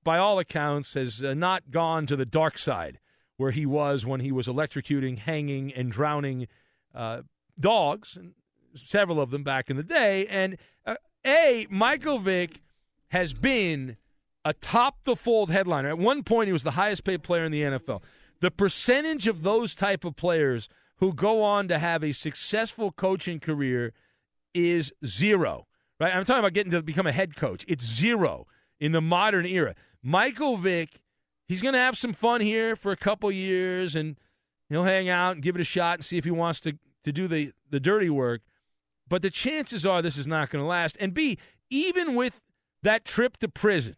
by all accounts, has uh, not gone to the dark side where he was when he was electrocuting, hanging, and drowning uh, dogs, and several of them back in the day. And uh, a Michael Vick has been a top the fold headliner. At one point, he was the highest paid player in the NFL. The percentage of those type of players who go on to have a successful coaching career is zero. Right? I'm talking about getting to become a head coach. It's zero in the modern era. Michael Vick, he's going to have some fun here for a couple years, and he'll hang out and give it a shot and see if he wants to to do the the dirty work. But the chances are this is not going to last. And B, even with that trip to prison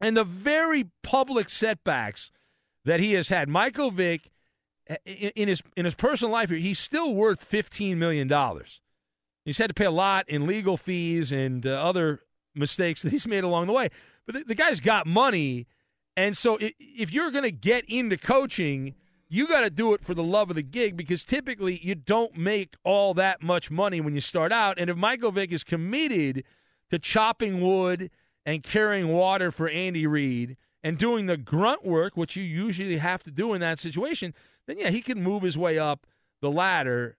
and the very public setbacks that he has had, Michael Vick, in in his in his personal life he's still worth fifteen million dollars. He's had to pay a lot in legal fees and uh, other mistakes that he's made along the way. But the, the guy's got money, and so i if you're going to get into coaching, you got to do it for the love of the gig because typically you don't make all that much money when you start out. And if Michael Vick is committed to chopping wood and carrying water for Andy Reid and doing the grunt work, which you usually have to do in that situation, then yeah, he can move his way up the ladder,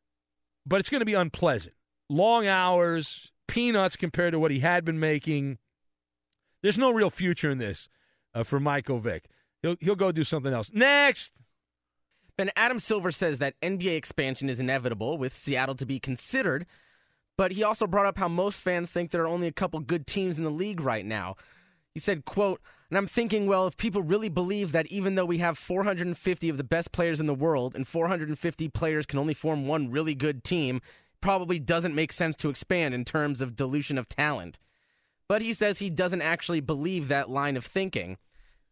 but it's going to be unpleasant. Long hours, peanuts compared to what he had been making. There's no real future in this uh, for Michael Vick. He'll he'll go do something else. Next.
Ben Adam Silver says that NBA expansion is inevitable with Seattle to be considered, but he also brought up how most fans think there are only a couple good teams in the league right now. He said, quote, and I'm thinking, well, if people really believe that even though we have 450 of the best players in the world and 450 players can only form one really good team, probably doesn't make sense to expand in terms of dilution of talent. But he says he doesn't actually believe that line of thinking.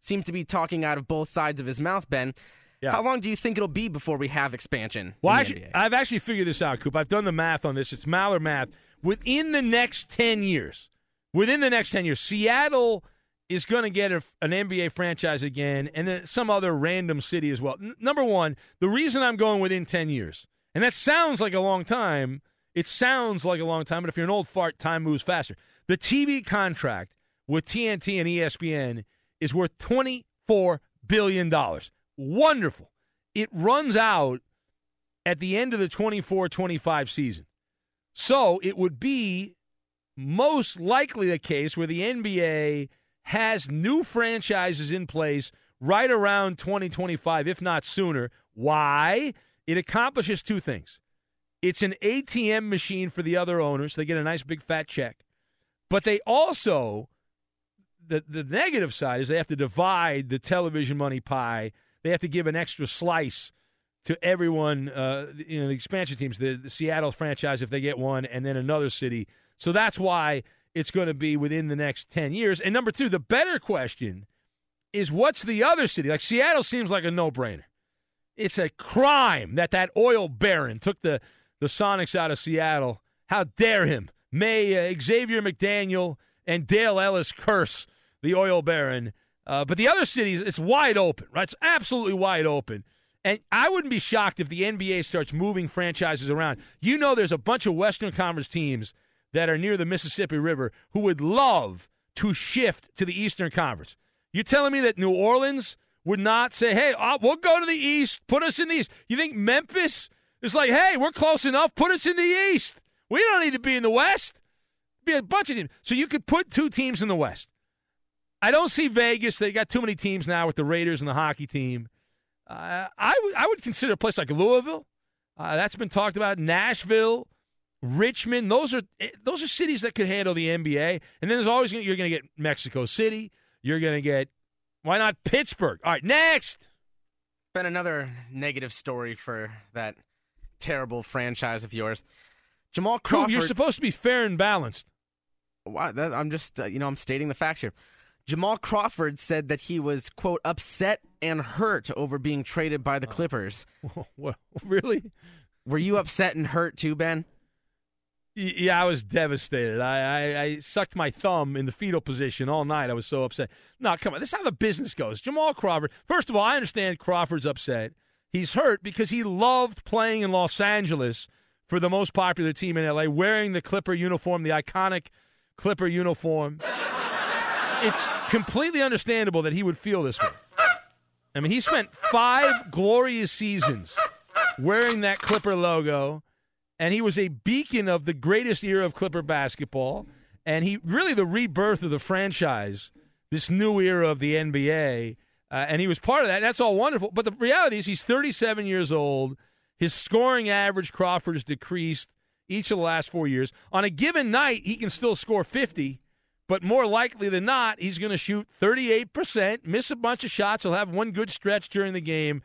Seems to be talking out of both sides of his mouth, Ben.
Yeah.
How long do you think it'll be before we have expansion?
Well, actually? I've actually figured this out, Coop. I've done the math on this. It's Maller math. Within the next 10 years, within the next 10 years, Seattle is going to get a, an NBA franchise again and then some other random city as well. N- number one, the reason I'm going within 10 years, and that sounds like a long time, it sounds like a long time, but if you're an old fart, time moves faster. The TV contract with TNT and ESPN is worth $24 billion. Wonderful. It runs out at the end of the 24 25 season. So it would be most likely the case where the NBA has new franchises in place right around 2025, if not sooner. Why? It accomplishes two things. It's an ATM machine for the other owners. They get a nice big fat check. But they also, the, the negative side is they have to divide the television money pie. They have to give an extra slice to everyone, uh, you know, the expansion teams, the, the Seattle franchise, if they get one, and then another city. So that's why it's going to be within the next 10 years. And number two, the better question is what's the other city? Like Seattle seems like a no brainer. It's a crime that that oil baron took the, the Sonics out of Seattle. How dare him? May uh, Xavier McDaniel and Dale Ellis curse the oil baron. Uh, but the other cities, it's wide open, right? It's absolutely wide open. And I wouldn't be shocked if the NBA starts moving franchises around. You know, there's a bunch of Western Conference teams that are near the Mississippi River who would love to shift to the Eastern Conference. You're telling me that New Orleans would not say, "Hey, uh, we'll go to the East, put us in the East"? You think Memphis is like, "Hey, we're close enough, put us in the East. We don't need to be in the West." Be a bunch of teams, so you could put two teams in the West. I don't see Vegas. They got too many teams now with the Raiders and the hockey team. Uh, I, w- I would consider a place like Louisville. Uh, that's been talked about. Nashville, Richmond. Those are eh, those are cities that could handle the NBA. And then there's always gonna, you're going to get Mexico City. You're going to get why not Pittsburgh? All right, next.
Been another negative story for that terrible franchise of yours. Jamal Crawford.
you're supposed to be fair and balanced.
Why, that, I'm just, uh, you know, I'm stating the facts here. Jamal Crawford said that he was, quote, upset and hurt over being traded by the Clippers.
What, really?
Were you upset and hurt too, Ben?
Yeah, I was devastated. I, I, I sucked my thumb in the fetal position all night. I was so upset. No, come on. This is how the business goes. Jamal Crawford, first of all, I understand Crawford's upset. He's hurt because he loved playing in Los Angeles for the most popular team in LA, wearing the Clipper uniform, the iconic Clipper uniform. It's completely understandable that he would feel this way. I mean, he spent five glorious seasons wearing that Clipper logo, and he was a beacon of the greatest era of Clipper basketball, and he really the rebirth of the franchise, this new era of the NBA, uh, and he was part of that. That's all wonderful, but the reality is he's 37 years old. His scoring average, Crawford's decreased each of the last four years. On a given night, he can still score 50, but more likely than not, he's going to shoot 38%, miss a bunch of shots. He'll have one good stretch during the game.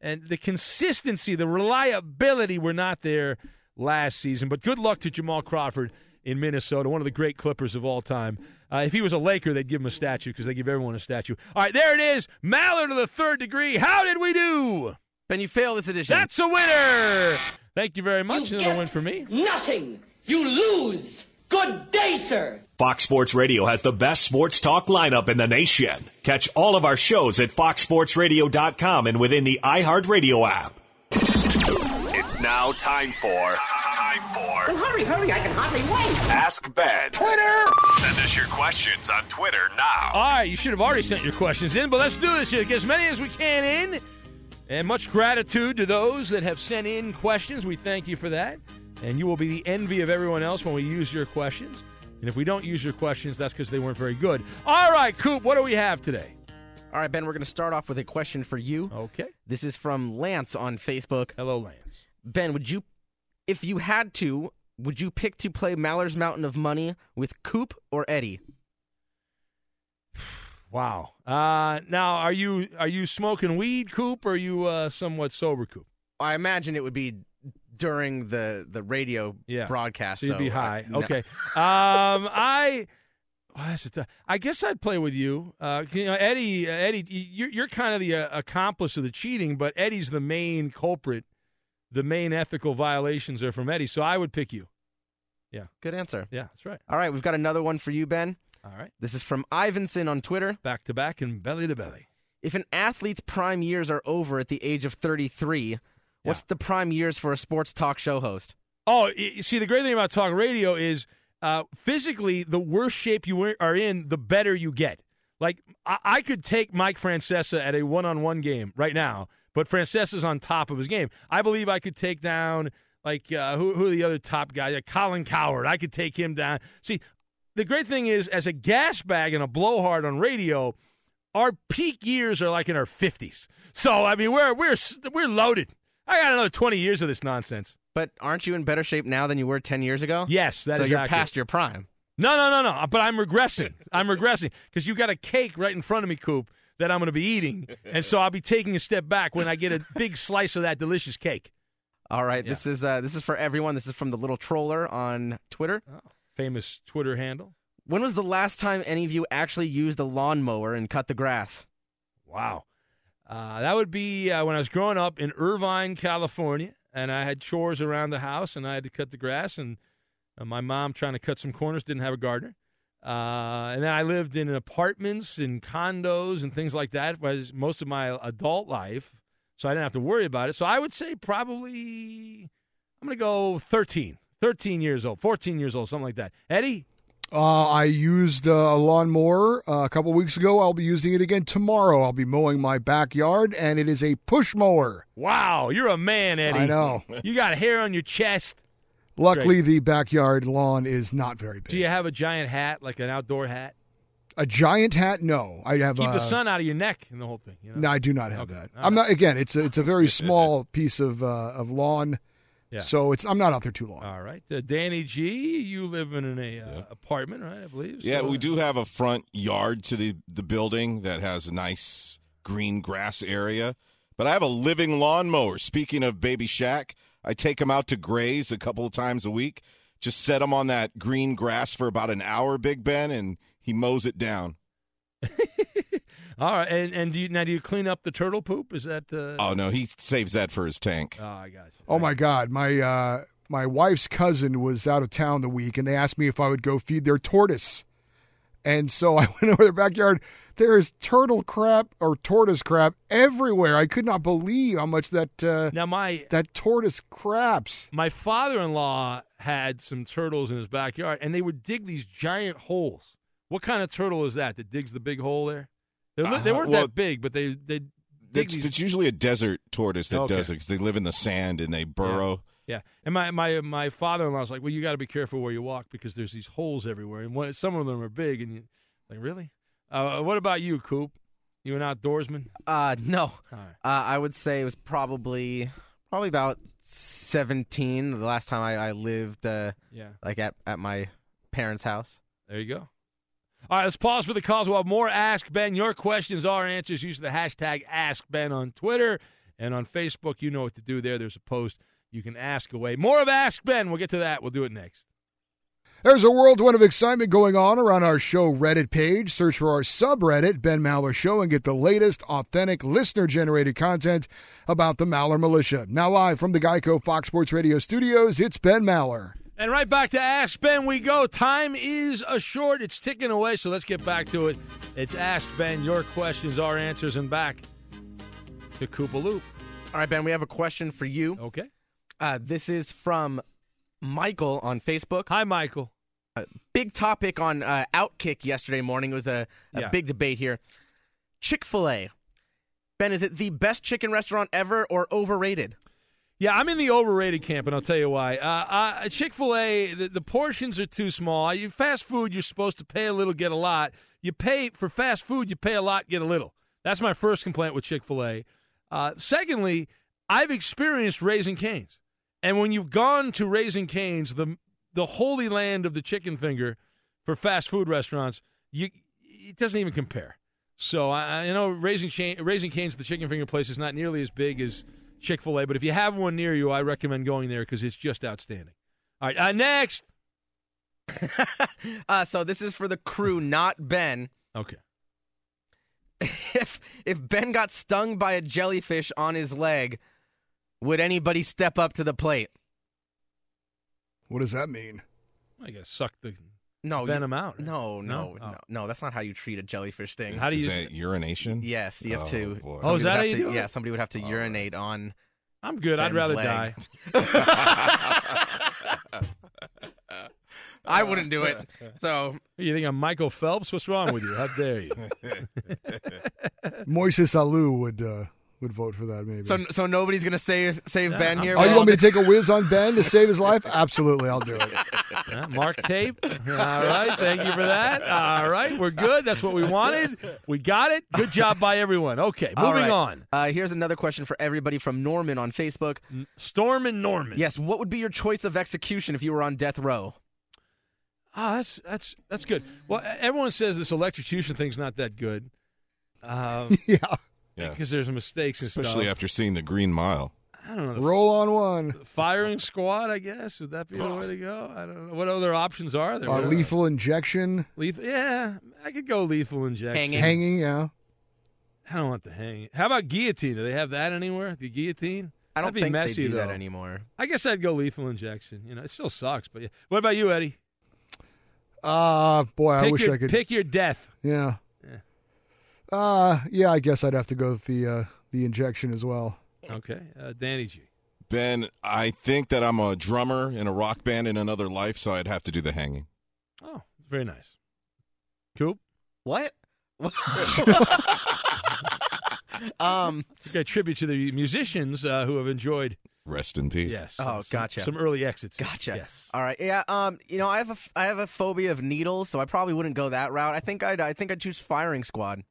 And the consistency, the reliability were not there last season. But good luck to Jamal Crawford in Minnesota, one of the great Clippers of all time. Uh, if he was a Laker, they'd give him a statue because they give everyone a statue. All right, there it is. Maller to the third degree. How did we do?
Ben, you fail this edition.
That's a winner. Thank you very much. Another win for me.
Nothing. You lose. Good day, sir.
Fox Sports Radio has the best sports talk lineup in the nation. Catch all of our shows at foxsportsradio.com and within the iHeartRadio app.
It's now time for time for
Well, hurry, hurry. I can hardly wait.
Ask Ben.
Twitter.
Send us your questions on Twitter now.
All right, you should have already sent your questions in, but let's do this here. Get as many as we can in. And much gratitude to those that have sent in questions. We thank you for that. and you will be the envy of everyone else when we use your questions. And if we don't use your questions, that's because they weren't very good. All right, Coop, what do we have today?
All right, Ben, we're going to start off with a question for you.
Okay.
This is from Lance on Facebook.
Hello, Lance.
Ben, would you, if you had to, would you pick to play Maller's Mountain of Money with Coop or Eddie?
Wow. Uh, now, are you are you smoking weed, Coop, or are you uh, somewhat sober, Coop?
I imagine it would be during the the radio
Yeah.
broadcast.
So you'd be
I-
high.
no.
Okay. Um, I. oh, that's a I guess I'd play with you. Uh, you know, Eddie. Uh, Eddie, you're, you're kind of the uh, accomplice of the cheating, but Eddie's the main culprit. The main ethical violations are from Eddie, so I would pick you. Yeah.
Good answer.
Yeah, that's right.
All right, we've got another one for you, Ben.
All right.
This is from Ivanson on Twitter.
Back to back and belly to belly.
If an athlete's prime years are over at the age of 33, what's the prime years for a sports talk show host?
Oh, you see, the great thing about talk radio is uh, physically, the worse shape you are in, the better you get. Like, I, I could take Mike Francesa at a one on one game right now, but Francesa is on top of his game. I believe I could take down, like, uh, who, who are the other top guys? Like Colin Cowherd. I could take him down. See, the great thing is, as a gas bag and a blowhard on radio, our peak years are like in our 50s. So, I mean, we're, we're, we're loaded. I got another 20 years of this nonsense.
But aren't you in better shape now than you were 10 years ago?
Yes, that
so you're
accurate.
past your prime.
No, no, no, no. But I'm regressing. I'm regressing because you got a cake right in front of me, Coop, that I'm going to be eating, and so I'll be taking a step back when I get a big slice of that delicious cake.
All right, this is uh, this is for everyone. This is from the little troller on Twitter.
Famous Twitter handle.
When was the last time any of you actually used a lawnmower and cut the grass?
Wow. Uh, that would be uh, when I was growing up in Irvine, California, and I had chores around the house, and I had to cut the grass, and uh, my mom trying to cut some corners didn't have a gardener. Uh, and then I lived in apartments and condos and things like that was most of my adult life, so I didn't have to worry about it. So I would say probably I'm going to go 13, 13 years old, 14 years old, something like that. Eddie,
Uh, I used uh, a lawnmower uh, a couple weeks ago. I'll be using it again tomorrow. I'll be mowing my backyard, and it is a push mower.
wow, you're a man, Eddie.
I know.
You got hair on your chest.
Luckily,
Great.
the backyard lawn is not very big.
Do you have a giant hat, like an outdoor hat?
A giant hat? No, I have.
Keep
uh,
the sun out of your neck and the whole thing. You know?
No, I do not have
Okay.
that.
All
I'm not. Again, it's a it's a very small piece of uh, of lawn,
Yeah.
so it's I'm not out there too long.
All right, uh, Danny G, you live in a uh, apartment, right? I believe.
Yeah, we
uh,
do have a front yard to the, the building that has a nice green grass area. But I have a living lawnmower. Speaking of Baby Shack, I take him out to graze a couple of times a week. Just set him on that green grass for about an hour, Big Ben, and he mows it down.
All right, and and do you, now do you clean up the turtle poop? Is that? Uh,
Oh no, he saves that for his tank.
Oh, I got you.
Oh my God, my uh, my wife's cousin was out of town the week, and they asked me if I would go feed their tortoise. And so I went over their backyard. There is turtle crap or tortoise crap everywhere. I could not believe how much that uh,
Now my
that tortoise craps.
my father-in-law had some turtles in his backyard, and they would dig these giant holes. What kind of turtle is that that digs the big hole there? They, li- they
Uh,
weren't
well,
that big, but they they dig
It's,
these
it's usually a desert tortoise that
Okay.
does it because they live in the sand and they burrow.
Yeah, and my my my father in law was like, well, you got to be careful where you walk because there's these holes everywhere, and one, some of them are big. And you like, really? Uh, what about you, Coop? You an outdoorsman?
Uh, no.
Right.
Uh, I would say it was probably probably about seventeen. The last time I, I lived, uh,
Yeah.
like at at my parents' house.
There you go. All right, let's pause for the calls. We'll have more Ask Ben. Your questions, our answers. Use the hashtag Ask Ben on Twitter and on Facebook. You know what to do there. There's a post you can ask away. More of Ask Ben. We'll get to that. We'll do it next.
There's a whirlwind of excitement going on around our show Reddit page. Search for our subreddit, Ben Maller Show, and get the latest, authentic, listener generated content about the Maller Militia. Now, live from the Geico Fox Sports Radio studios, it's Ben Maller.
And right back to Ask Ben we go. Time is a short. It's ticking away, so let's get back to it. It's Ask Ben. Your questions, our answers, and back to Koopa Loop.
All right, Ben, we have a question for you.
Okay.
Uh, this is from Michael on Facebook.
Hi, Michael.
Uh, big topic on uh, Outkick yesterday morning. It was a, a
Yeah.
big debate here. Chick fil A. Ben, is it the best chicken restaurant ever or overrated?
Yeah, I'm in the overrated camp, and I'll tell you why. Uh, uh, Chick Fil A, the, the portions are too small. You fast food, you're supposed to pay a little, get a lot. You pay for fast food, you pay a lot, get a little. That's my first complaint with Chick Fil A. Uh, secondly, I've experienced Raising Canes, and when you've gone to Raising Canes, the the holy land of the chicken finger for fast food restaurants, you it doesn't even compare. So I, I know Raising Chain, Raising Canes, the chicken finger place, is not nearly as big as Chick Fil A, but if you have one near you, I recommend going there because it's just outstanding. All right, uh, next.
uh, so this is for the crew, not Ben.
Okay.
If if Ben got stung by a jellyfish on his leg, would anybody step up to the plate?
What does that mean?
I guess suck the
No,
venom
you,
out. right?
No, no,
Oh.
no, no. That's not how you treat a jellyfish sting.
How do you?
Is
you?
that urination?
Yes, you have
Oh,
to.
boy.
Oh, is that how you
to-
do it?
Yeah, somebody would have to
All
urinate on.
I'm good. I'd rather
leg.
die.
I wouldn't do it. So
You think I'm Michael Phelps? What's wrong with you? How dare you?
Moises Alou would uh, would vote for that maybe.
so so nobody's gonna save save
Yeah,
Ben
I'm-
here.
oh, you want me to take a whiz on Ben to save his life? Absolutely, I'll do it.
Yeah, Mark tape. All right. Thank you for that. All right. We're good. That's what we wanted. We got it. Good job by everyone. Okay. Moving
right.
on.
Uh, here's another question for everybody from Norman on Facebook.
Storm and Norman.
Yes, what would be your choice of execution if you were on death row?
Oh, that's that's that's good. Well, everyone says this electrocution thing's not that good. Um,
yeah.
Yeah.
because there's mistakes and
Especially
stuff.
after seeing the Green Mile.
I don't know.
Roll on one.
firing squad, I guess. Would that be the way to go? I don't know. What other options are there?
Uh,
What-
lethal injection.
Lethal. Yeah, I could go lethal injection.
Hanging.
Hanging, yeah.
I don't want the hang. How about guillotine? Do they have that anywhere? The guillotine?
I don't
That'd be
think
messy,
they do that
though.
anymore.
I guess I'd go lethal injection. You know, it still sucks, but yeah. What about you, Eddie?
Uh boy, I
pick
wish
your,
I could.
pick your death.
Yeah.
Yeah.
Uh yeah, I guess I'd have to go with the uh, the injection as well.
Okay, uh, Danny G.
Ben, I think that I'm a drummer in a rock band in another life, so I'd have to do the hanging.
Oh, very nice. Cool.
What? um.
It's a great tribute to the musicians uh, who have enjoyed.
Rest in peace.
Yes.
Oh,
some-
gotcha.
Some early exits.
Gotcha.
Yes.
All right. Yeah. Um. You know, I have a f- I have a phobia of needles, so I probably wouldn't go that route. I think I'd I think I'd choose firing squad.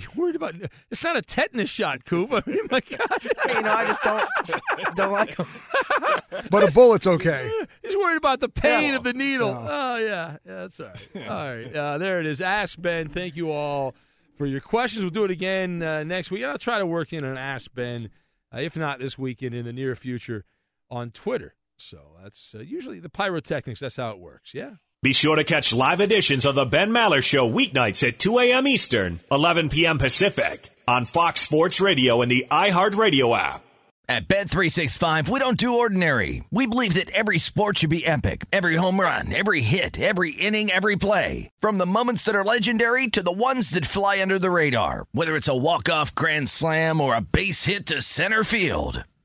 You're worried about? It's not a tetanus shot, Coop. I mean, my God.
you know, I just don't don't like 'em.
But a bullet's okay.
He's worried about the pain
Yeah.
of the needle.
Yeah.
Oh yeah, yeah, that's all right. All right, uh, there it is. Ask Ben. Thank you all for your questions. We'll do it again uh, next week. I'll try to work in an Ask Ben, uh, if not this weekend, in the near future on Twitter. So that's uh, usually the pyrotechnics. That's how it works. Yeah.
Be sure to catch live editions of the Ben Maller Show weeknights at 2 a.m. Eastern, 11 p.m. Pacific on Fox Sports Radio and the iHeartRadio app.
At Bet365, we don't do ordinary. We believe that every sport should be epic. Every home run, every hit, every inning, every play. From the moments that are legendary to the ones that fly under the radar. Whether it's a walk-off grand slam or a base hit to center field.